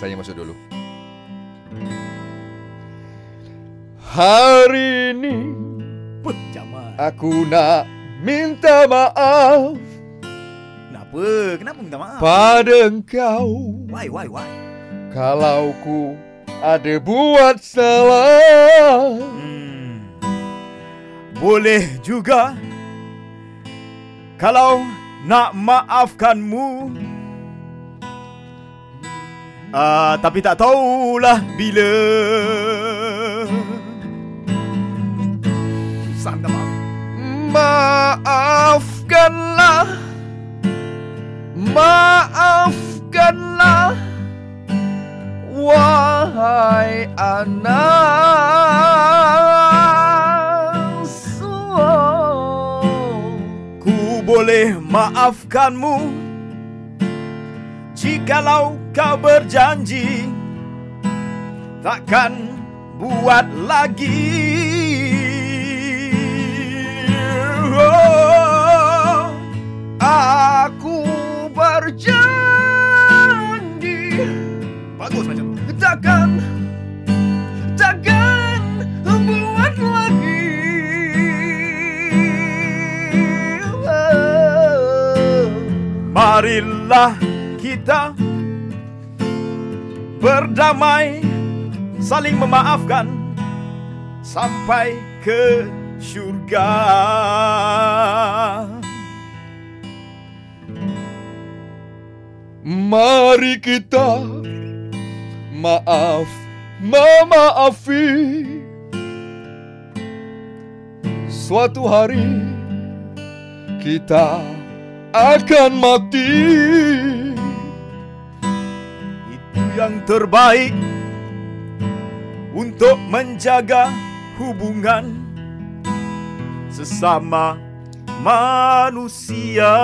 Saya masuk dulu. Hari ini Apa Jamal? aku nak minta maaf Kenapa? Kenapa minta maaf? pada engkau Why, why, why? kalau ku ada buat salah. Hmm. Boleh juga Kalau nak maafkanmu Ah, Tapi tak tahulah bila. Maafkanlah. Maafkanlah. Wahai anak Ku boleh maafkanmu Jikalau kau berjanji Takkan buat lagi. Oh, Aku berjanji. Bagus macam Takkan Takkan buat lagi. Marilah kita berdamai saling memaafkan sampai ke syurga. Mari kita maaf memaafi Suatu hari kita akan mati yang terbaik untuk menjaga hubungan sesama manusia.